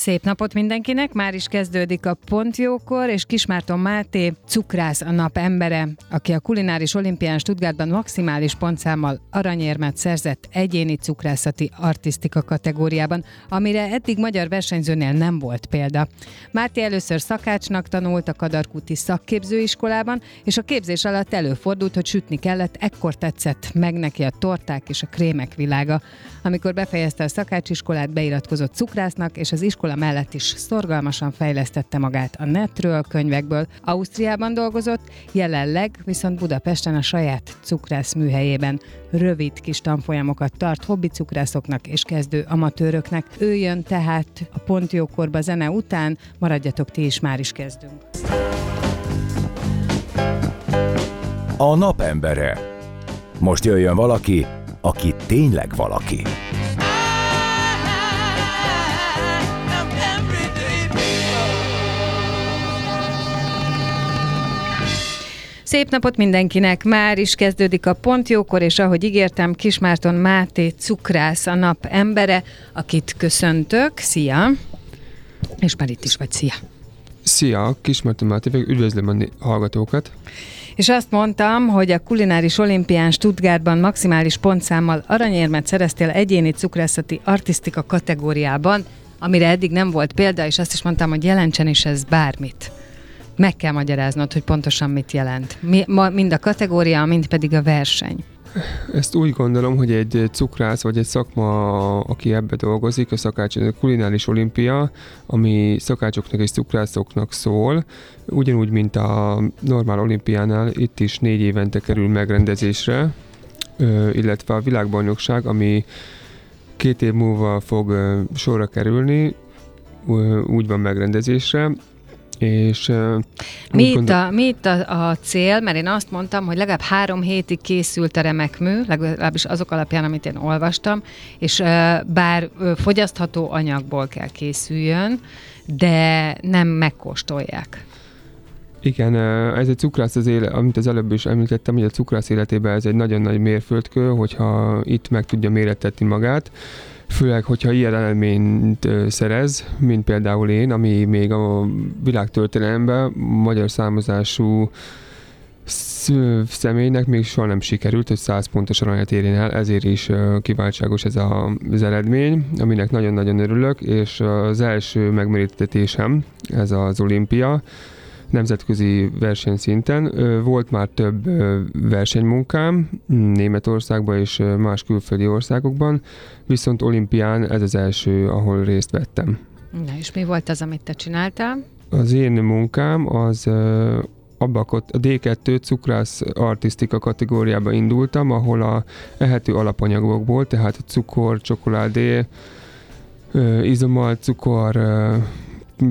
Szép napot mindenkinek, már is kezdődik a Pontjókor, és Kismárton Máté cukrász a nap embere, aki a kulináris olimpián Stuttgartban maximális pontszámmal aranyérmet szerzett egyéni cukrászati artisztika kategóriában, amire eddig magyar versenyzőnél nem volt példa. Máté először szakácsnak tanult a Kadarkuti szakképzőiskolában, és a képzés alatt előfordult, hogy sütni kellett, ekkor tetszett meg neki a torták és a krémek világa. Amikor befejezte a szakácsiskolát, beiratkozott cukrásznak, és az iskola mellett is szorgalmasan fejlesztette magát a netről, könyvekből. Ausztriában dolgozott, jelenleg viszont Budapesten a saját cukrász műhelyében. Rövid kis tanfolyamokat tart hobbi cukrászoknak és kezdő amatőröknek. Ő jön tehát a pontjókorba zene után, maradjatok ti is, már is kezdünk. A napembere. Most jöjjön valaki, aki tényleg valaki. Szép napot mindenkinek! Már is kezdődik a Pontjókor, és ahogy ígértem, Kismárton Máté cukrász a nap embere, akit köszöntök. Szia! És már itt is vagy, szia! Szia, Kismárton Máté, üdvözlöm a hallgatókat! És azt mondtam, hogy a kulináris olimpián Stuttgartban maximális pontszámmal aranyérmet szereztél egyéni cukrászati artisztika kategóriában, amire eddig nem volt példa, és azt is mondtam, hogy jelentsen is ez bármit meg kell magyaráznod, hogy pontosan mit jelent. Mi, ma, mind a kategória, mind pedig a verseny. Ezt úgy gondolom, hogy egy cukrász vagy egy szakma, aki ebbe dolgozik, a szakács, a kulináris olimpia, ami szakácsoknak és cukrászoknak szól, ugyanúgy, mint a normál olimpiánál, itt is négy évente kerül megrendezésre, illetve a világbajnokság, ami két év múlva fog sorra kerülni, úgy van megrendezésre, és uh, mi, itt gondol... a, mi itt a, a cél, mert én azt mondtam, hogy legalább három hétig készült a remek mű, legalábbis azok alapján, amit én olvastam, és uh, bár uh, fogyasztható anyagból kell készüljön, de nem megkóstolják. Igen, ez egy cukrász az élet, amit az előbb is említettem, hogy a cukrász életében ez egy nagyon nagy mérföldkő, hogyha itt meg tudja méretetni magát főleg, hogyha ilyen eredményt szerez, mint például én, ami még a világtörténelemben magyar számozású személynek még soha nem sikerült, hogy 100 pontos aranyat érjen el, ezért is kiváltságos ez a, az eredmény, aminek nagyon-nagyon örülök, és az első megmerítetésem, ez az olimpia, nemzetközi versenyszinten. Volt már több versenymunkám Németországban és más külföldi országokban, viszont olimpián ez az első, ahol részt vettem. Na és mi volt az, amit te csináltál? Az én munkám az abba a D2 cukrász artisztika kategóriába indultam, ahol a ehető alapanyagokból, tehát cukor, csokoládé, izomalt cukor,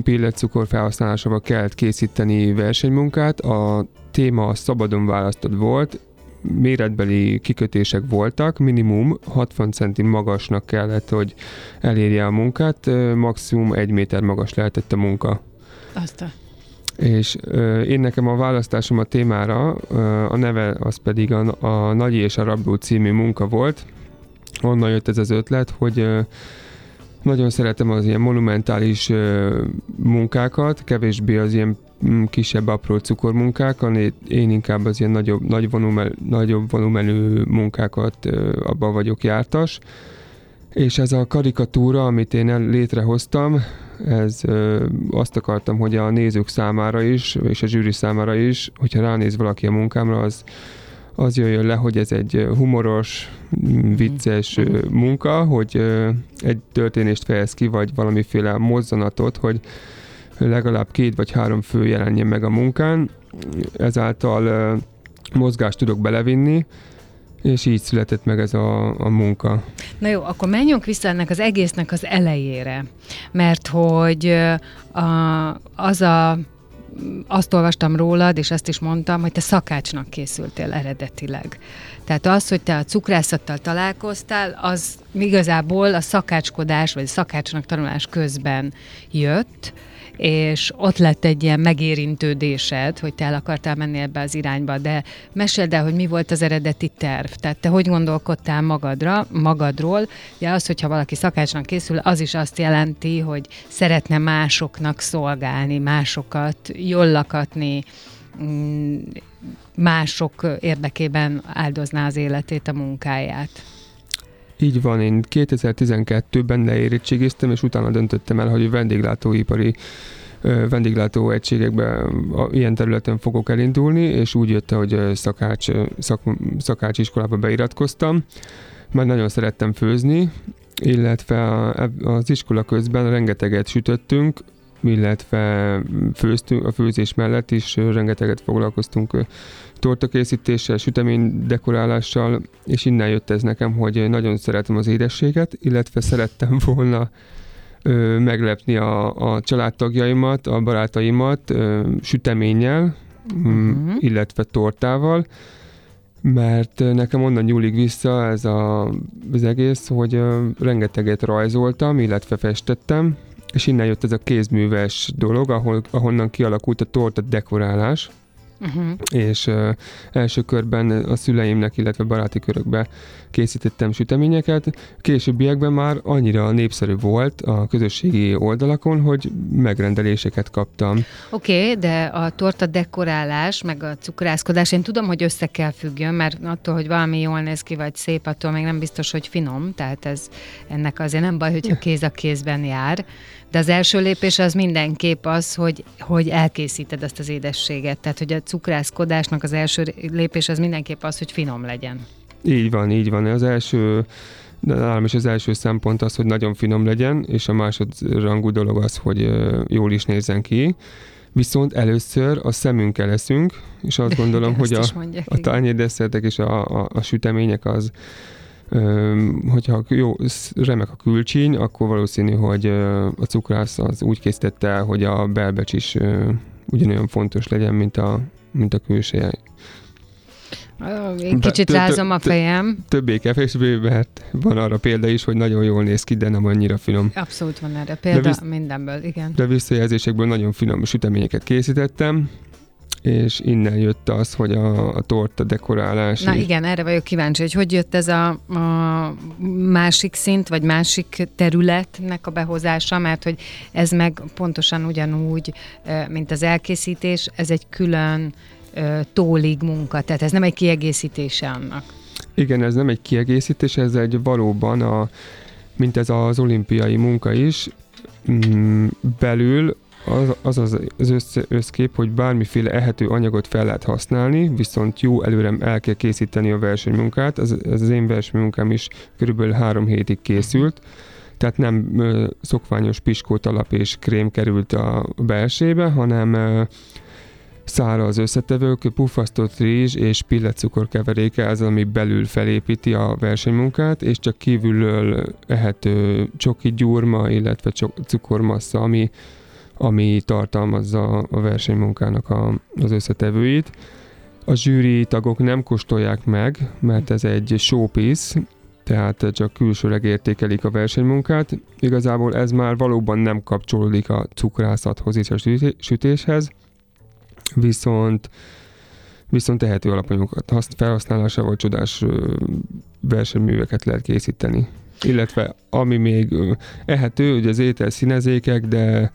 pilletcukor felhasználásával kellett készíteni versenymunkát. A téma szabadon választott volt, méretbeli kikötések voltak, minimum 60 centi magasnak kellett, hogy elérje a munkát, maximum egy méter magas lehetett a munka. Azt a... És uh, én nekem a választásom a témára, uh, a neve az pedig a, a Nagyi és a Rabló című munka volt. Onnan jött ez az ötlet, hogy uh, nagyon szeretem az ilyen monumentális munkákat, kevésbé az ilyen mm, kisebb, apró cukormunkák, én inkább az ilyen nagyobb, nagy volumen, nagyobb volumenű munkákat abban vagyok jártas. És ez a karikatúra, amit én el, létrehoztam, ez ö, azt akartam, hogy a nézők számára is, és a zsűri számára is, hogyha ránéz valaki a munkámra, az az jöjjön le, hogy ez egy humoros, mm, vicces mm. munka, hogy egy történést fejez ki, vagy valamiféle mozzanatot, hogy legalább két vagy három fő jelenjen meg a munkán. Ezáltal mozgást tudok belevinni, és így született meg ez a, a munka. Na jó, akkor menjünk vissza ennek az egésznek az elejére, mert hogy a, az a azt olvastam rólad, és ezt is mondtam, hogy te szakácsnak készültél eredetileg. Tehát az, hogy te a cukrászattal találkoztál, az igazából a szakácskodás, vagy a szakácsnak tanulás közben jött, és ott lett egy ilyen megérintődésed, hogy te el akartál menni ebbe az irányba, de meséld el, hogy mi volt az eredeti terv, tehát te hogy gondolkodtál magadra, magadról, ugye az, hogyha valaki szakácsnak készül, az is azt jelenti, hogy szeretne másoknak szolgálni, másokat jól lakatni, mások érdekében áldozná az életét, a munkáját. Így van, én 2012-ben leérettségiztem, és utána döntöttem el, hogy vendéglátóipari vendéglátó egységekbe ilyen területen fogok elindulni, és úgy jött, hogy szakács, szak, szakács iskolába beiratkoztam, mert nagyon szerettem főzni, illetve az iskola közben rengeteget sütöttünk, illetve főztünk, a főzés mellett is rengeteget foglalkoztunk tortakészítéssel, sütemény dekorálással, és innen jött ez nekem, hogy nagyon szeretem az édességet, illetve szerettem volna ö, meglepni a, a családtagjaimat, a barátaimat ö, süteménnyel, uh-huh. illetve tortával, mert nekem onnan nyúlik vissza ez a, az egész, hogy ö, rengeteget rajzoltam, illetve festettem, és innen jött ez a kézműves dolog, ahol, ahonnan kialakult a torta dekorálás, Uh-huh. És uh, első körben a szüleimnek, illetve baráti körökbe készítettem süteményeket. Későbbiekben már annyira népszerű volt a közösségi oldalakon, hogy megrendeléseket kaptam. Oké, okay, de a torta dekorálás, meg a cukrászkodás, én tudom, hogy össze kell függjön, mert attól, hogy valami jól néz ki, vagy szép, attól még nem biztos, hogy finom, tehát ez ennek azért nem baj, hogyha kéz a kézben jár. De az első lépés az mindenképp az, hogy, hogy elkészíted ezt az édességet. Tehát, hogy a cukrászkodásnak az első lépés az mindenképp az, hogy finom legyen. Így van, így van. Az első de nálam is az első szempont az, hogy nagyon finom legyen, és a másodrangú dolog az, hogy jól is nézzen ki. Viszont először a szemünkkel leszünk, és azt gondolom, hogy a, a tányérdesszertek és a, a, a sütemények az hogyha jó, remek a külcsíny, akkor valószínű, hogy a cukrász az úgy készítette el, hogy a belbecs is ugyanolyan fontos legyen, mint a, mint a külseje. Én kicsit rázom a fejem. Többé-kevésbé, mert van arra példa is, hogy nagyon jól néz ki, de nem annyira finom. Abszolút van erre példa visz, mindenből, igen. De visszajelzésekből nagyon finom süteményeket készítettem, és innen jött az, hogy a, a torta dekorálás. Na igen, erre vagyok kíváncsi, hogy hogy jött ez a, a másik szint, vagy másik területnek a behozása, mert hogy ez meg pontosan ugyanúgy, mint az elkészítés, ez egy külön tólig munka, tehát ez nem egy kiegészítése annak. Igen, ez nem egy kiegészítés, ez egy valóban, a, mint ez az olimpiai munka is, mm, belül az az, az, az összkép, hogy bármiféle ehető anyagot fel lehet használni, viszont jó előre el kell készíteni a versenymunkát. Ez, ez az én versenymunkám is körülbelül három hétig készült, tehát nem ö, szokványos piskót alap és krém került a belsébe, hanem ö, száraz összetevők, puffasztott rizs és pillecukor keveréke az, ami belül felépíti a versenymunkát, és csak kívülről ehető csoki gyurma, illetve cukormassa, ami ami tartalmazza a versenymunkának a, az összetevőit. A zsűri tagok nem kóstolják meg, mert ez egy showpiece, tehát csak külsőleg értékelik a versenymunkát. Igazából ez már valóban nem kapcsolódik a cukrászathoz és a sütéshez, viszont viszont tehető alapanyagokat felhasználásával csodás versenyműveket lehet készíteni. Illetve ami még ehető, ugye az étel színezékek, de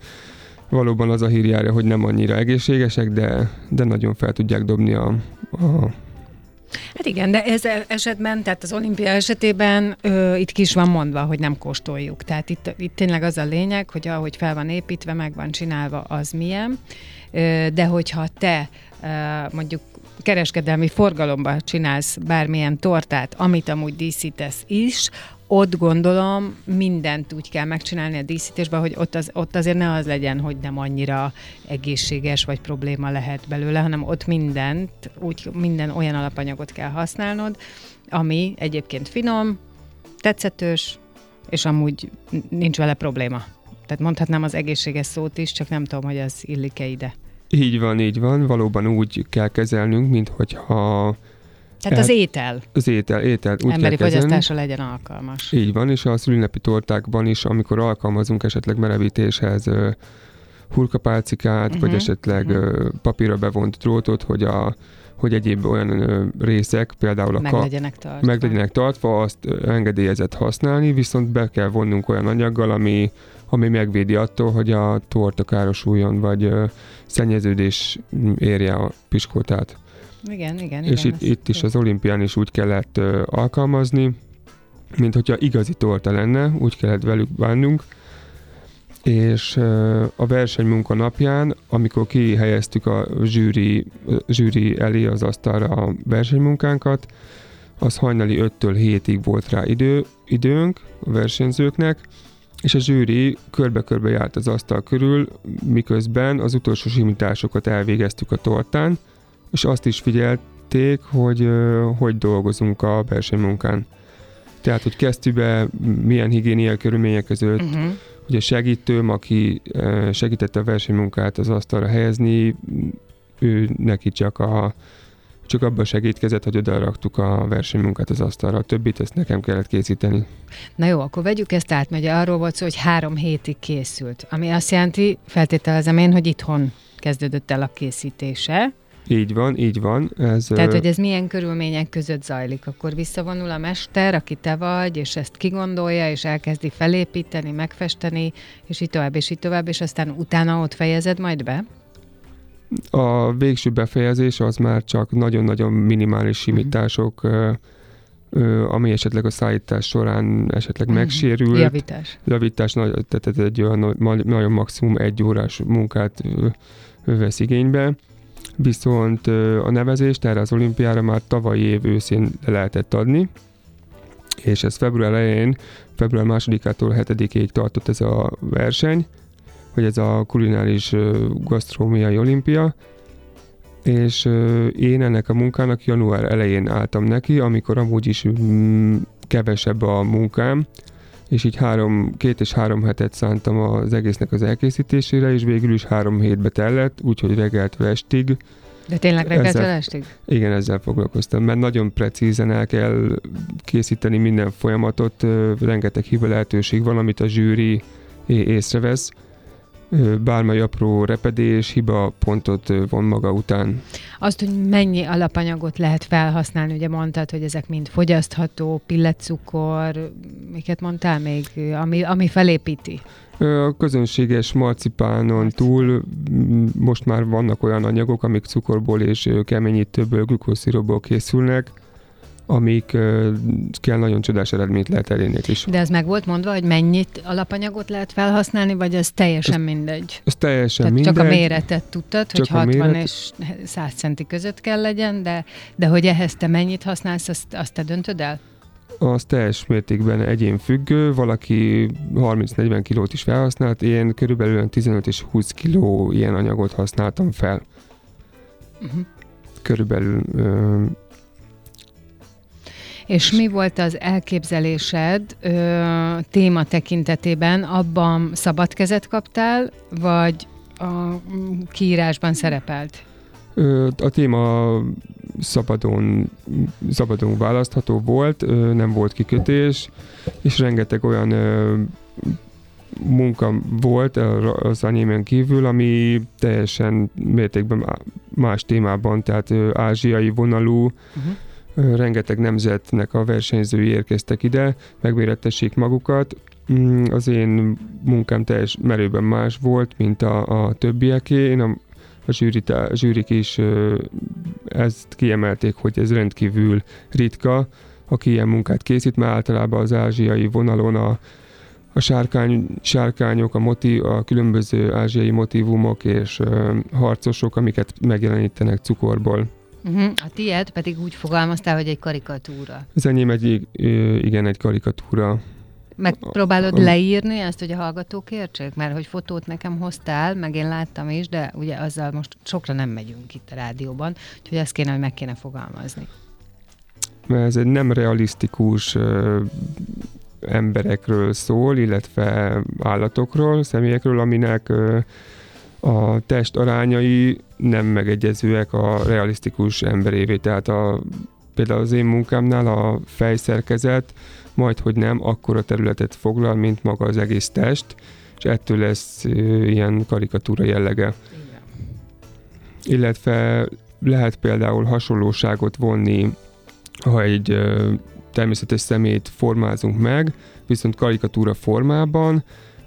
valóban az a hír járja, hogy nem annyira egészségesek, de, de nagyon fel tudják dobni a, a Hát igen, de ez esetben, tehát az olimpia esetében ö, itt ki is van mondva, hogy nem kóstoljuk. Tehát itt, itt tényleg az a lényeg, hogy ahogy fel van építve, meg van csinálva, az milyen. Ö, de hogyha te ö, mondjuk kereskedelmi forgalomba csinálsz bármilyen tortát, amit amúgy díszítesz is, ott gondolom mindent úgy kell megcsinálni a díszítésben, hogy ott, az, ott azért ne az legyen, hogy nem annyira egészséges vagy probléma lehet belőle, hanem ott mindent, úgy minden olyan alapanyagot kell használnod, ami egyébként finom, tetszetős, és amúgy nincs vele probléma. Tehát mondhatnám az egészséges szót is, csak nem tudom, hogy az illik-e ide. Így van, így van. Valóban úgy kell kezelnünk, mint hogyha tehát az étel. Az étel, étel úgy Emberi fogyasztása legyen alkalmas. Így van, és a szülinapi tortákban is, amikor alkalmazunk esetleg merevítéshez hurkapálcikát, uh-huh. vagy mhm. esetleg uh-huh. papírra bevont drótot, hogy a hogy egyéb olyan részek, például a meg, ka- legyenek tartva. meg legyenek tartva, azt engedélyezett használni, viszont be kell vonnunk olyan anyaggal, ami, ami megvédi attól, hogy a torta károsuljon, vagy szennyeződés érje a piskótát. Igen, igen. És igen, itt, itt is az olimpián is úgy kellett ö, alkalmazni, mint hogyha igazi torta lenne, úgy kellett velük bánnunk, és ö, a versenymunka napján, amikor kihelyeztük a zsűri, zsűri elé az asztalra a versenymunkánkat, az hajnali 5-től 7-ig volt rá idő, időnk a versenyzőknek, és a zsűri körbe-körbe járt az asztal körül, miközben az utolsó simításokat elvégeztük a tortán, és azt is figyelték, hogy hogy dolgozunk a versenymunkán. Tehát, hogy kesztyűbe, milyen higiéniai körülmények között, uh-huh. hogy a segítőm, aki segítette a versenymunkát az asztalra helyezni, ő neki csak a csak abban segítkezett, hogy oda raktuk a versenymunkát az asztalra. A többit ezt nekem kellett készíteni. Na jó, akkor vegyük ezt át, mert arról volt szó, hogy három hétig készült, ami azt jelenti, feltételezem én, hogy itthon kezdődött el a készítése. Így van, így van. Ez, Tehát, hogy ez milyen körülmények között zajlik? Akkor visszavonul a mester, aki te vagy, és ezt kigondolja, és elkezdi felépíteni, megfesteni, és így tovább, és így tovább, és aztán utána ott fejezed majd be? A végső befejezés az már csak nagyon-nagyon minimális mhm. simítások, uh-huh. ami esetleg a szállítás során esetleg uh-huh. megsérült. Javítás. Javítás, tehát egy olyan nagyon maximum egy órás munkát vesz igénybe viszont a nevezést erre az olimpiára már tavalyi év őszén lehetett adni, és ez február elején, február másodikától hetedikéig tartott ez a verseny, hogy ez a kulináris gasztrómiai olimpia, és én ennek a munkának január elején álltam neki, amikor amúgy is mm, kevesebb a munkám, és így három, két és három hetet szántam az egésznek az elkészítésére, és végül is három hétbe tellett, úgyhogy reggeltől estig. De tényleg reggeltől estig? Igen, ezzel foglalkoztam, mert nagyon precízen el kell készíteni minden folyamatot, rengeteg hiba lehetőség van, amit a zsűri észrevesz, bármely apró repedés, hiba pontot von maga után. Azt, hogy mennyi alapanyagot lehet felhasználni, ugye mondtad, hogy ezek mind fogyasztható, pilletcukor, miket mondtál még, ami, ami felépíti? A közönséges marcipánon túl most már vannak olyan anyagok, amik cukorból és keményítőből, glükószirobból készülnek, amik kell nagyon csodás eredményt lehet elérni is. De ez meg volt mondva, hogy mennyit alapanyagot lehet felhasználni, vagy ez teljesen ez, mindegy? Ez teljesen Tehát mindegy. Csak a méretet tudtad, hogy 60 méret... és 100 centi között kell legyen, de, de hogy ehhez te mennyit használsz, azt, azt te döntöd el? az teljes mértékben egyén függő, valaki 30-40 kilót is felhasznált, én körülbelül 15 és 20 kiló ilyen anyagot használtam fel. Uh-huh. Körülbelül és mi volt az elképzelésed ö, téma tekintetében? Abban szabad kezet kaptál, vagy a kiírásban szerepelt? A téma szabadon, szabadon választható volt, nem volt kikötés, és rengeteg olyan munka volt az anyémen kívül, ami teljesen mértékben más témában, tehát ázsiai vonalú, uh-huh rengeteg nemzetnek a versenyzői érkeztek ide, megmérettessék magukat. Mm, az én munkám teljes merőben más volt, mint a, a többieké. Én a, a, zsűrit, a zsűrik is ezt kiemelték, hogy ez rendkívül ritka, aki ilyen munkát készít, mert általában az ázsiai vonalon a, a sárkány, sárkányok, a, motiv, a különböző ázsiai motivumok és ö, harcosok, amiket megjelenítenek cukorból. Uh-huh. A tiéd pedig úgy fogalmaztál, hogy egy karikatúra. Az enyém egy, igen, egy karikatúra. Megpróbálod leírni ezt, hogy a hallgatók értsék? Mert hogy fotót nekem hoztál, meg én láttam is, de ugye azzal most sokra nem megyünk itt a rádióban, úgyhogy ezt kéne, hogy meg kéne fogalmazni. Mert ez egy nem realisztikus ö, emberekről szól, illetve állatokról, személyekről, aminek ö, a test arányai nem megegyezőek a realisztikus emberévé. Tehát a, például az én munkámnál a fejszerkezet majd, hogy nem, akkora területet foglal, mint maga az egész test, és ettől lesz ilyen karikatúra jellege. Igen. Illetve lehet például hasonlóságot vonni, ha egy természetes szemét formázunk meg, viszont karikatúra formában,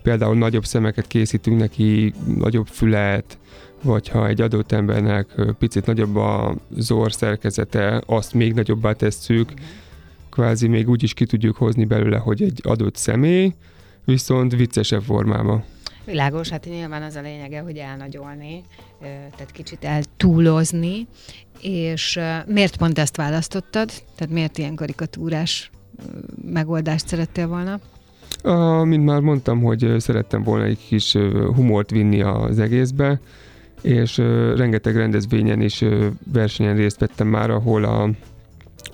például nagyobb szemeket készítünk neki, nagyobb fület, vagy ha egy adott embernek picit nagyobb a zor szerkezete, azt még nagyobbá tesszük, kvázi még úgy is ki tudjuk hozni belőle, hogy egy adott személy, viszont viccesebb formában. Világos, hát nyilván az a lényege, hogy elnagyolni, tehát kicsit eltúlozni, és miért pont ezt választottad? Tehát miért ilyen karikatúrás megoldást szerettél volna? A, mint már mondtam, hogy szerettem volna egy kis humort vinni az egészbe, és rengeteg rendezvényen és versenyen részt vettem már, ahol a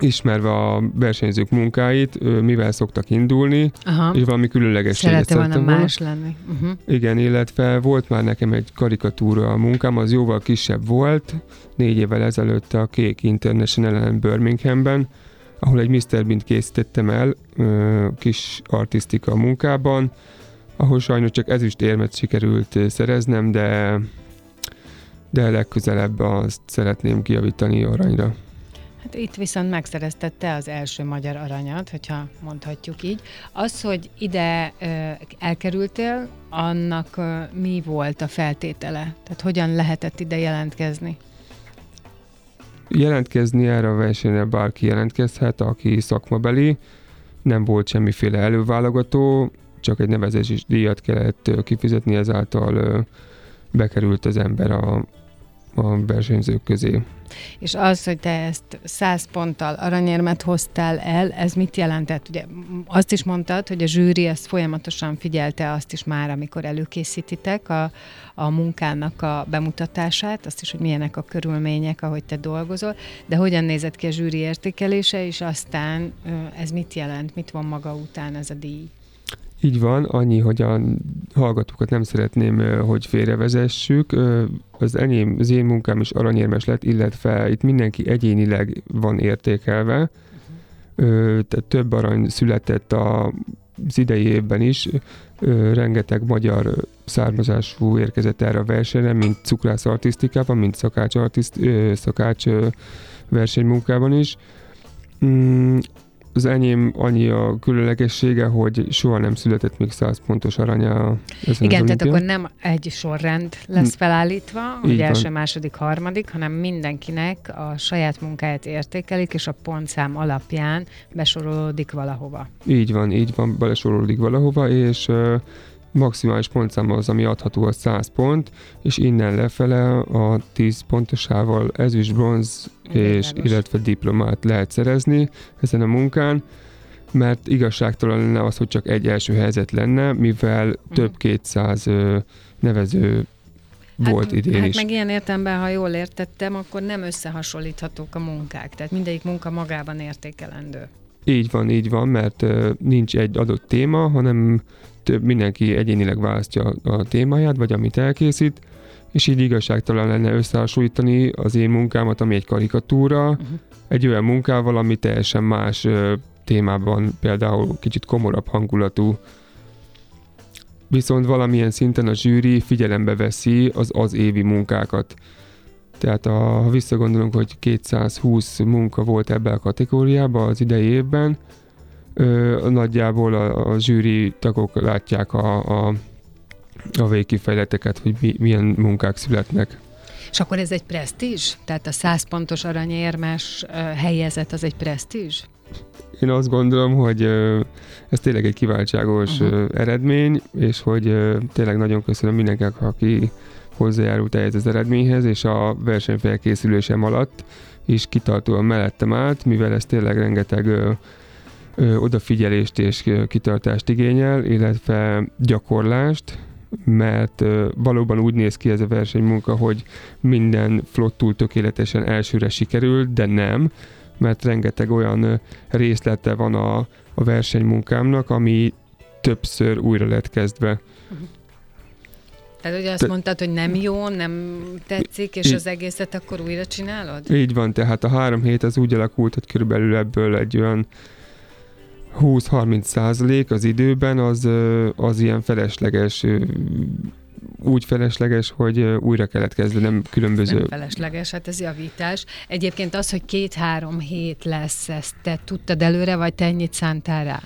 ismerve a versenyzők munkáit, mivel szoktak indulni, Aha. és valami különlegességet Szerette volna volna. más lenni. Uh-huh. Igen, illetve volt már nekem egy karikatúra a munkám, az jóval kisebb volt, négy évvel ezelőtt a Kék international Birminghamben, ahol egy Mr. Bean készítettem el kis artisztika munkában, ahol sajnos csak ezüst érmet sikerült szereznem, de de legközelebb azt szeretném kiavítani aranyra. Hát itt viszont megszereztette az első magyar aranyat, hogyha mondhatjuk így. Az, hogy ide elkerültél, annak mi volt a feltétele? Tehát hogyan lehetett ide jelentkezni? Jelentkezni erre a versenyre bárki jelentkezhet, aki szakmabeli, nem volt semmiféle előválogató, csak egy nevezési díjat kellett kifizetni, ezáltal bekerült az ember a, a versenyzők közé. És az, hogy te ezt száz ponttal aranyérmet hoztál el, ez mit jelentett? Ugye azt is mondtad, hogy a zsűri ezt folyamatosan figyelte azt is már, amikor előkészítitek a, a munkának a bemutatását, azt is, hogy milyenek a körülmények, ahogy te dolgozol, de hogyan nézett ki a zsűri értékelése, és aztán ez mit jelent, mit van maga után ez a díj? Így van, annyi, hogy a hallgatókat nem szeretném, hogy félrevezessük. Az enyém, az én munkám is aranyérmes lett, illetve itt mindenki egyénileg van értékelve. Tehát több arany született a, az idei évben is. Rengeteg magyar származású érkezett erre a versenyre, mint cukrász artisztikában, mint szakács, artiszt, szakács versenymunkában is. Mm, az enyém annyi a különlegessége, hogy soha nem született még 100 pontos aranya ezen Igen, tehát akkor nem egy sorrend lesz hm. felállítva, hogy első, második, harmadik, hanem mindenkinek a saját munkáját értékelik, és a pontszám alapján besorolódik valahova. Így van, így van, besorolódik valahova, és maximális pontszám az, ami adható a 100 pont, és innen lefele a 10 pontosával ezüst, bronz és illetve diplomát lehet szerezni ezen a munkán, mert igazságtalan lenne az, hogy csak egy első helyzet lenne, mivel uh-huh. több 200 nevező hát, volt idén hát is. meg ilyen értemben, ha jól értettem, akkor nem összehasonlíthatók a munkák, tehát mindegyik munka magában értékelendő. Így van, így van, mert uh, nincs egy adott téma, hanem több mindenki egyénileg választja a témáját, vagy amit elkészít, és így igazságtalan lenne összehasonlítani az én munkámat, ami egy karikatúra, uh-huh. egy olyan munkával, ami teljesen más uh, témában, például kicsit komorabb hangulatú. Viszont valamilyen szinten a zsűri figyelembe veszi az az évi munkákat. Tehát a, ha visszagondolunk, hogy 220 munka volt ebben a kategóriában az idei évben, ö, nagyjából a, a zsűri tagok látják a, a, a végkifejleteket, hogy mi, milyen munkák születnek. És akkor ez egy presztízs? Tehát a 100 pontos aranyérmes helyezet az egy presztízs? Én azt gondolom, hogy ez tényleg egy kiváltságos uh-huh. eredmény, és hogy tényleg nagyon köszönöm mindenkinek, aki hozzájárult ehhez az eredményhez, és a versenyfelkészülésem alatt is kitartóan mellettem állt, mivel ez tényleg rengeteg ö, odafigyelést és kitartást igényel, illetve gyakorlást, mert ö, valóban úgy néz ki ez a versenymunka, hogy minden flottul tökéletesen elsőre sikerül, de nem, mert rengeteg olyan részlete van a, a versenymunkámnak, ami többször újra lett kezdve. Tehát ugye azt Te- mondtad, hogy nem jó, nem tetszik, és Így- az egészet akkor újra csinálod? Így van, tehát a három hét az úgy alakult, hogy körülbelül ebből egy olyan 20-30 százalék az időben az, az ilyen felesleges, úgy felesleges, hogy újra kellett kezdenem különböző... Nem felesleges, hát ez javítás. Egyébként az, hogy két-három hét lesz, ezt te tudtad előre, vagy te ennyit szántál rá?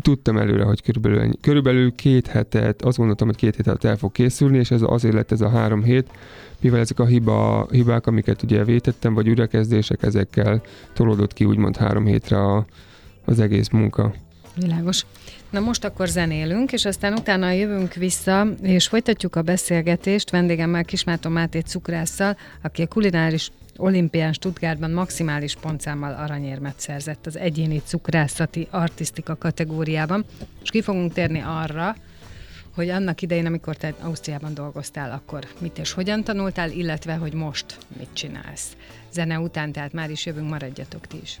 Tudtam előre, hogy körülbelül, ennyi. körülbelül két hetet, azt gondoltam, hogy két alatt el fog készülni, és ez azért lett ez a három hét, mivel ezek a hiba, hibák, amiket ugye vétettem, vagy újrakezdések, ezekkel tolódott ki úgymond három hétre a, az egész munka. Világos. Na most akkor zenélünk, és aztán utána jövünk vissza, és folytatjuk a beszélgetést vendégemmel Kismáton Máté cukrásszal, aki a kulináris olimpián Stuttgartban maximális pontszámmal aranyérmet szerzett az egyéni cukrászati artisztika kategóriában, és ki fogunk térni arra, hogy annak idején, amikor te Ausztriában dolgoztál, akkor mit és hogyan tanultál, illetve hogy most mit csinálsz. Zene után, tehát már is jövünk, maradjatok ti is.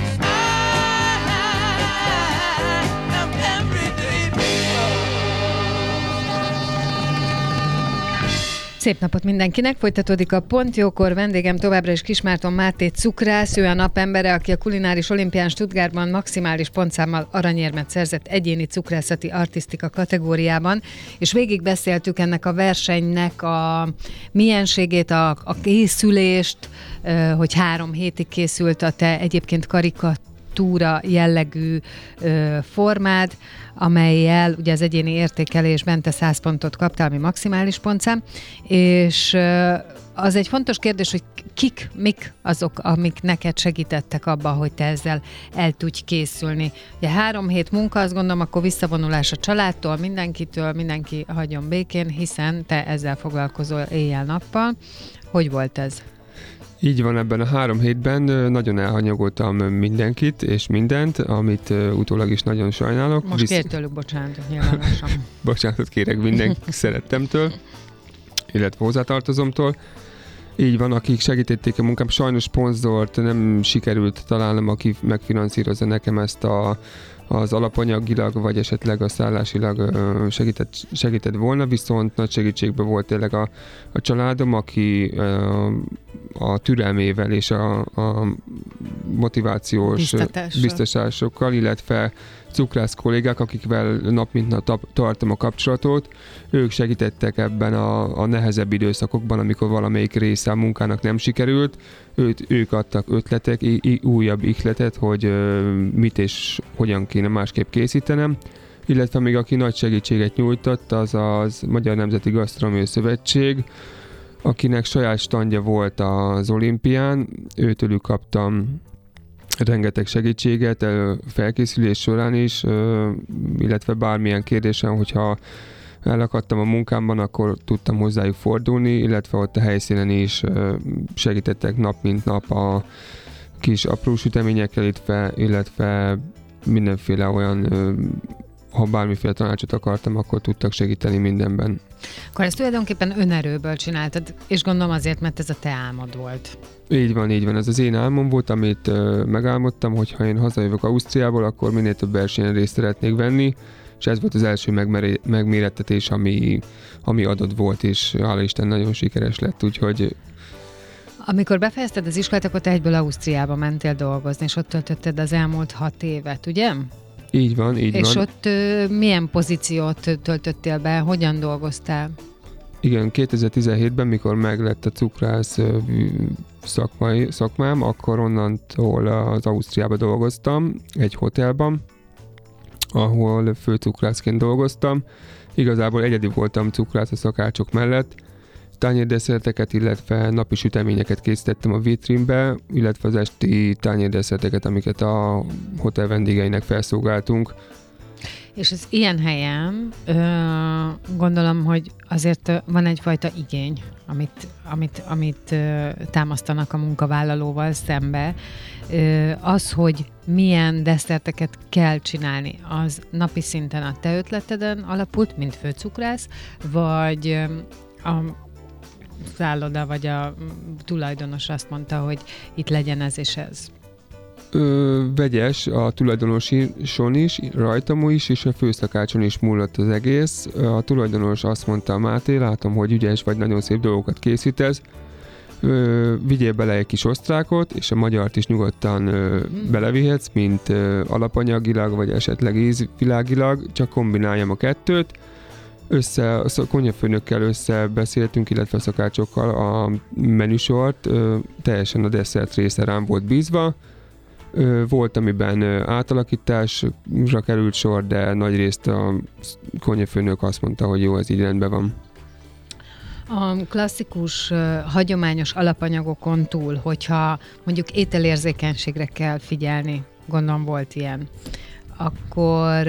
Szép napot mindenkinek! Folytatódik a Pontjókor. Vendégem továbbra is Kismárton Máté cukrász, ő a napembere, aki a kulináris olimpián Stuttgartban maximális pontszámmal aranyérmet szerzett egyéni cukrászati artisztika kategóriában, és végig beszéltük ennek a versenynek a mienségét, a, a készülést, hogy három hétig készült a te egyébként karikat túra jellegű ö, formád, amelyel ugye az egyéni értékelésben te 100 pontot kaptál, ami maximális pontszám, és ö, az egy fontos kérdés, hogy kik, mik azok, amik neked segítettek abba, hogy te ezzel el tudj készülni. Ugye három hét munka, azt gondolom, akkor visszavonulás a családtól, mindenkitől, mindenki hagyjon békén, hiszen te ezzel foglalkozol éjjel-nappal. Hogy volt ez? Így van, ebben a három hétben nagyon elhanyagoltam mindenkit és mindent, amit utólag is nagyon sajnálok. Most kérj tőlük bocsánatot nyilvánosan. Bocsánatot kérek minden szerettemtől, illetve hozzátartozomtól. Így van, akik segítették a munkám, sajnos szponzort nem sikerült találnom, aki megfinanszírozza nekem ezt a, az alapanyagilag, vagy esetleg a szállásilag segített, segített volna, viszont nagy segítségben volt tényleg a, a családom, aki a türelmével és a, a motivációs biztatásokkal, illetve cukrász kollégák, akikvel nap mint nap tartom a kapcsolatot, ők segítettek ebben a, a nehezebb időszakokban, amikor valamelyik része a munkának nem sikerült, őt, ők adtak ötletek, i, i, újabb ihletet, hogy ö, mit és hogyan kéne másképp készítenem, illetve még aki nagy segítséget nyújtott, az az Magyar Nemzeti Gasztronómiai Szövetség, akinek saját standja volt az olimpián, őtőlük kaptam rengeteg segítséget felkészülés során is, illetve bármilyen kérdésem, hogyha elakadtam a munkámban, akkor tudtam hozzájuk fordulni, illetve ott a helyszínen is segítettek nap mint nap a kis apró süteményekkel, illetve, illetve mindenféle olyan, ha bármiféle tanácsot akartam, akkor tudtak segíteni mindenben. Akkor ezt tulajdonképpen önerőből csináltad, és gondolom azért, mert ez a te álmod volt. Így van, így van. Ez az én álmom volt, amit ö, megálmodtam, hogy ha én hazajövök Ausztriából, akkor minél több versenyen részt szeretnék venni, és ez volt az első megmeré- megmérettetés, ami, ami adott volt, és hála Isten nagyon sikeres lett, úgyhogy Amikor befejezted az iskolát, akkor te egyből Ausztriába mentél dolgozni, és ott töltötted az elmúlt hat évet, ugye? Így van, így és van. ott ö, milyen pozíciót töltöttél be, hogyan dolgoztál? Igen, 2017-ben, mikor meglett a cukrász szakmai, szakmám, akkor onnantól az Ausztriába dolgoztam, egy hotelban, ahol főcukrászként dolgoztam. Igazából egyedi voltam cukrász a szakácsok mellett, tányérdesszerteket, illetve napi süteményeket készítettem a vitrínbe, illetve az esti tányérdesszerteket, amiket a hotel vendégeinek felszolgáltunk. És az ilyen helyen gondolom, hogy azért van egyfajta igény, amit, amit, amit támasztanak a munkavállalóval szembe. Az, hogy milyen desszerteket kell csinálni, az napi szinten a te ötleteden alapult, mint főcukrász, vagy a szálloda, vagy a tulajdonos azt mondta, hogy itt legyen ez és ez ö, vegyes a tulajdonoson is, rajtam is, és a főszakácson is múlott az egész. A tulajdonos azt mondta, Máté, látom, hogy ügyes vagy, nagyon szép dolgokat készítesz, ö, vigyél bele egy kis osztrákot, és a magyart is nyugodtan ö, hmm. belevihetsz, mint ö, alapanyagilag, vagy esetleg ízvilágilag, csak kombináljam a kettőt. Össze, a konyafőnökkel összebeszéltünk, illetve a szakácsokkal a menüsort, teljesen a desszert része rám volt bízva, volt, amiben átalakításra került sor, de nagyrészt a konyafőnök azt mondta, hogy jó, ez így rendben van. A klasszikus, hagyományos alapanyagokon túl, hogyha mondjuk ételérzékenységre kell figyelni, gondolom volt ilyen, akkor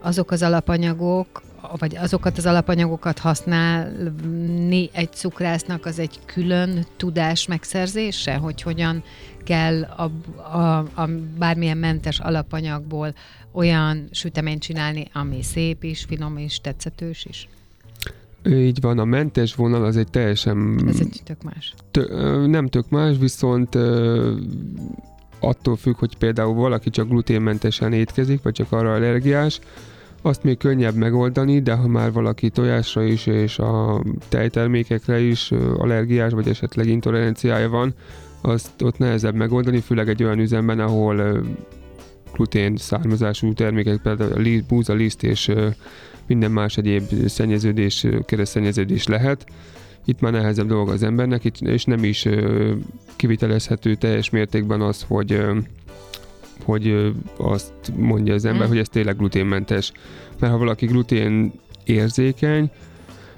azok az alapanyagok, vagy azokat az alapanyagokat használni egy cukrásznak, az egy külön tudás megszerzése, hogy hogyan kell a, a, a bármilyen mentes alapanyagból olyan süteményt csinálni, ami szép is, finom is, tetszetős is? Így van, a mentes vonal az egy teljesen... Ez egy tök más. Tö, nem tök más, viszont attól függ, hogy például valaki csak gluténmentesen étkezik, vagy csak arra allergiás, azt még könnyebb megoldani, de ha már valaki tojásra is és a tejtermékekre is allergiás, vagy esetleg intoleranciája van, azt ott nehezebb megoldani, főleg egy olyan üzemben, ahol glutén származású termékek, például búza, liszt és minden más egyéb szennyeződés, keresztszennyeződés lehet. Itt már nehezebb dolga az embernek, és nem is kivitelezhető teljes mértékben az, hogy hogy azt mondja az ember, mm. hogy ez tényleg gluténmentes. Mert ha valaki glutén érzékeny,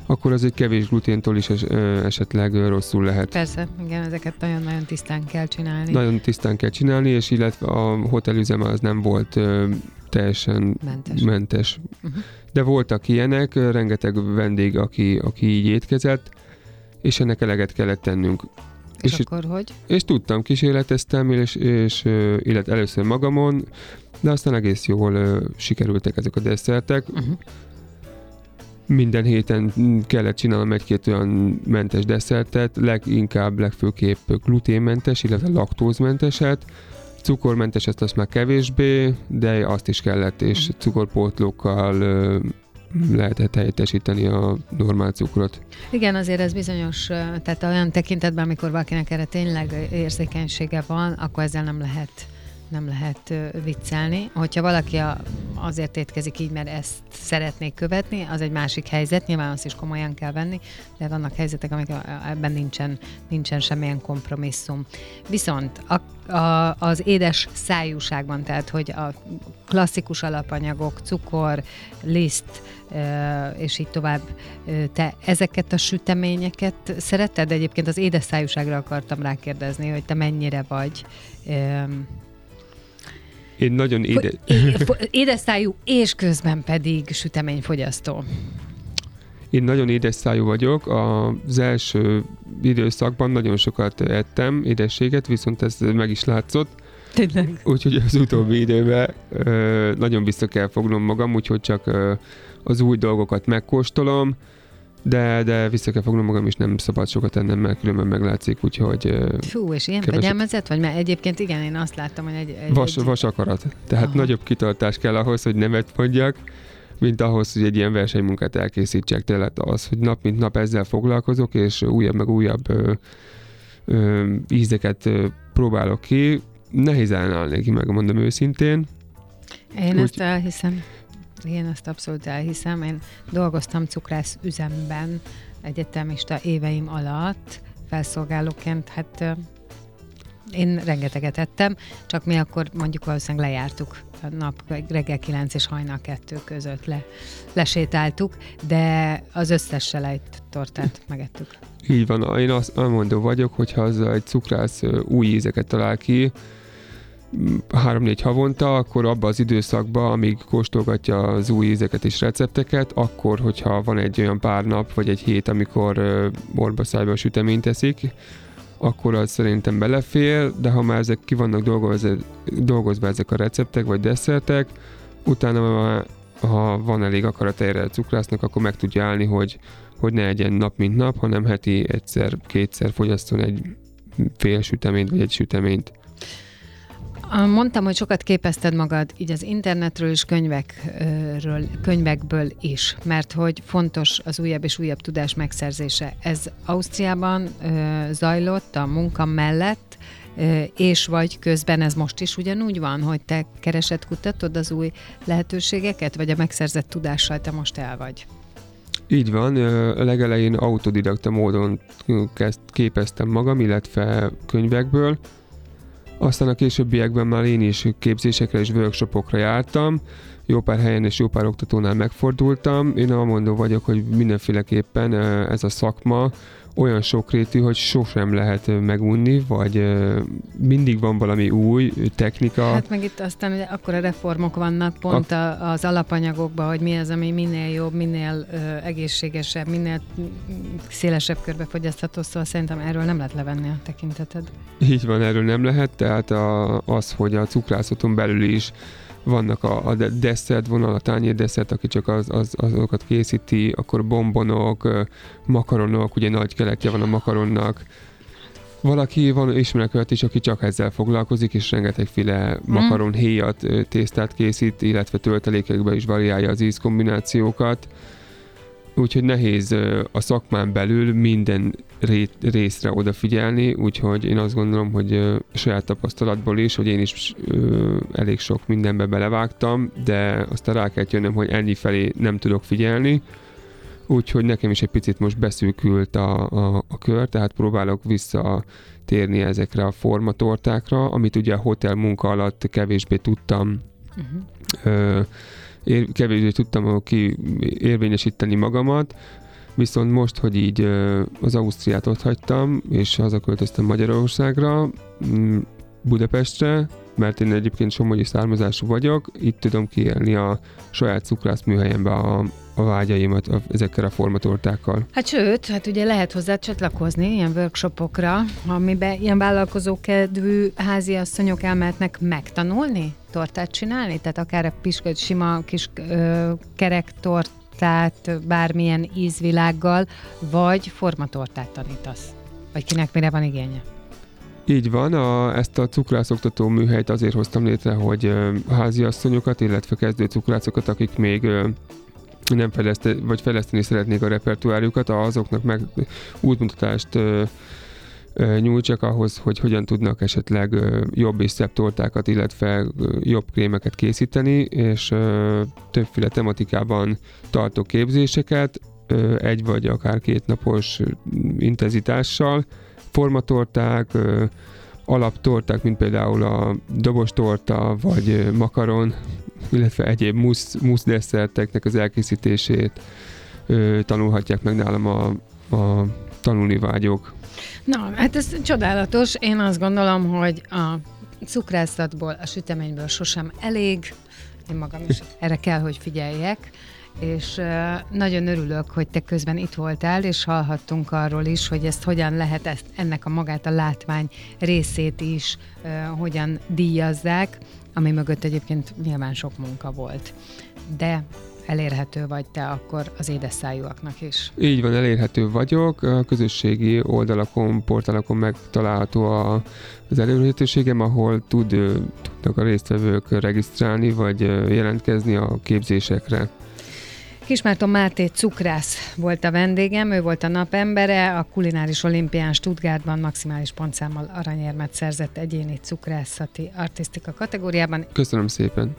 akkor az egy kevés gluténtól is es, esetleg rosszul lehet. Persze, igen, ezeket nagyon-nagyon tisztán kell csinálni. Nagyon tisztán kell csinálni, és illetve a hotelüzem az nem volt ö, teljesen mentes. mentes. Uh-huh. De voltak ilyenek, rengeteg vendég, aki, aki így étkezett, és ennek eleget kellett tennünk. És, és akkor hogy? És tudtam, kísérleteztem, és, és illetve először magamon, de aztán egész jól sikerültek ezek a desszertek. Uh-huh minden héten kellett csinálnom egy-két olyan mentes desszertet, leginkább, legfőképp gluténmentes, illetve laktózmenteset, cukormentes ezt azt már kevésbé, de azt is kellett, és mhm. cukorpótlókkal lehetett helyettesíteni a normál cukrot. Igen, azért ez bizonyos, tehát olyan tekintetben, amikor valakinek erre tényleg érzékenysége van, akkor ezzel nem lehet nem lehet viccelni. Hogyha valaki a, azért étkezik így, mert ezt szeretnék követni, az egy másik helyzet, nyilván azt is komolyan kell venni, de vannak helyzetek, amik ebben nincsen, nincsen semmilyen kompromisszum. Viszont a, a, az édes szájúságban, tehát hogy a klasszikus alapanyagok, cukor, liszt, és így tovább. Te ezeket a süteményeket szereted? Egyébként az édes szájúságra akartam rákérdezni, hogy te mennyire vagy én nagyon éde... édes szájú, és közben pedig süteményfogyasztó. Én nagyon édes szájú vagyok. Az első időszakban nagyon sokat ettem édességet, viszont ez meg is látszott. Tényleg. Úgyhogy az utóbbi időben ö, nagyon vissza kell fognom magam, úgyhogy csak ö, az új dolgokat megkóstolom, de, de vissza kell fognom magam, és nem szabad sokat ennem, mert különben meglátszik, úgyhogy... Fú, és ilyen keveset... fegyelmezett vagy? Mert egyébként igen, én azt láttam, hogy egy... egy vas, egy... vas akarat. Tehát Aha. nagyobb kitartás kell ahhoz, hogy nevet mondjak, mint ahhoz, hogy egy ilyen versenymunkát elkészítsek. Tehát az, hogy nap mint nap ezzel foglalkozok, és újabb meg újabb ö, ö, ízeket ö, próbálok ki, nehéz ellenállni, megmondom őszintén. Én Úgy... ezt elhiszem. Én ezt abszolút elhiszem. Én dolgoztam cukrász üzemben egyetemista éveim alatt, felszolgálóként, hát én rengeteget ettem, csak mi akkor mondjuk valószínűleg lejártuk a nap reggel 9 és hajnal 2 között le, lesétáltuk, de az összes selejt tortát megettük. Így van, én azt mondó vagyok, hogyha az egy cukrász új ízeket talál ki, három-négy havonta, akkor abba az időszakban, amíg kóstolgatja az új ízeket és recepteket, akkor, hogyha van egy olyan pár nap vagy egy hét, amikor orba szájba süteményt teszik, akkor az szerintem belefér, de ha már ezek ki vannak dolgozva, dolgozva ezek a receptek vagy desszertek, utána ha van elég akarat erre a cukrásznak, akkor meg tudja állni, hogy, hogy ne egyen nap mint nap, hanem heti egyszer, kétszer fogyasszon egy fél süteményt vagy egy süteményt. Mondtam, hogy sokat képezted magad így az internetről és könyvekről, könyvekből is, mert hogy fontos az újabb és újabb tudás megszerzése. Ez Ausztriában zajlott a munka mellett, és vagy közben ez most is ugyanúgy van, hogy te keresed, kutatod az új lehetőségeket, vagy a megszerzett tudással te most el vagy? Így van, legelején autodidakta módon képeztem magam, illetve könyvekből, aztán a későbbiekben már én is képzésekre és workshopokra jártam, jó pár helyen és jó pár oktatónál megfordultam. Én amondó vagyok, hogy mindenféleképpen ez a szakma olyan sokrétű, hogy sosem lehet megunni, vagy mindig van valami új technika. Hát meg itt aztán ugye akkora reformok vannak pont a... az alapanyagokban, hogy mi az, ami minél jobb, minél egészségesebb, minél szélesebb körbe fogyasztható, szóval szerintem erről nem lehet levenni a tekinteted. Így van, erről nem lehet, tehát a, az, hogy a cukrászaton belül is vannak a, a desszert vonal, a tányér desszert, aki csak az, az, azokat készíti, akkor bombonok, makaronok, ugye nagy keletje van a makaronnak, valaki van, ismerek olyat is, aki csak ezzel foglalkozik, és rengetegféle mm. makaron héjat, tésztát készít, illetve töltelékekbe is variálja az ízkombinációkat úgyhogy nehéz a szakmán belül minden részre odafigyelni, úgyhogy én azt gondolom, hogy saját tapasztalatból is, hogy én is elég sok mindenbe belevágtam, de aztán rá kell jönnöm, hogy ennyi felé nem tudok figyelni, úgyhogy nekem is egy picit most beszűkült a, a, a kör, tehát próbálok visszatérni ezekre a formatortákra, amit ugye a hotel munka alatt kevésbé tudtam uh-huh ér, kevésbé tudtam ki érvényesíteni magamat, viszont most, hogy így az Ausztriát ott hagytam, és hazaköltöztem Magyarországra, Budapestre, mert én egyébként somogyi származású vagyok, itt tudom kiélni a saját cukrász műhelyembe a, a vágyaimat a, ezekkel a formatortákkal. Hát sőt, hát ugye lehet hozzá csatlakozni ilyen workshopokra, amiben ilyen vállalkozókedvű háziasszonyok elmehetnek megtanulni tortát csinálni, tehát akár a piska, sima kis ö, kerek tortát bármilyen ízvilággal, vagy formatortát tanítasz, vagy kinek mire van igénye. Így van, a, ezt a cukrászoktató műhelyt azért hoztam létre, hogy háziasszonyokat, illetve kezdő cukrászokat, akik még nem fejleszte, vagy fejleszteni szeretnék a repertoárjukat, azoknak meg útmutatást nyújtsak ahhoz, hogy hogyan tudnak esetleg jobb és szebb tortákat, illetve jobb krémeket készíteni, és többféle tematikában tartok képzéseket, egy vagy akár két napos intenzitással, formatorták, alaptorták, mint például a dobostorta, vagy makaron, illetve egyéb musz, musz az elkészítését tanulhatják meg nálam a, a tanulni vágyók. Na, hát ez csodálatos. Én azt gondolom, hogy a cukrászatból, a süteményből sosem elég. Én magam is erre kell, hogy figyeljek és nagyon örülök, hogy te közben itt voltál, és hallhattunk arról is, hogy ezt hogyan lehet ezt, ennek a magát a látvány részét is hogyan díjazzák, ami mögött egyébként nyilván sok munka volt. De elérhető vagy te akkor az édesszájúaknak is. Így van, elérhető vagyok. A közösségi oldalakon, portálokon megtalálható a, az elérhetőségem, ahol tud, tudnak a résztvevők regisztrálni, vagy jelentkezni a képzésekre. Kismárton Máté Cukrász volt a vendégem, ő volt a napembere, a kulináris olimpián Stuttgartban maximális pontszámmal aranyérmet szerzett egyéni cukrászati artistika kategóriában. Köszönöm szépen!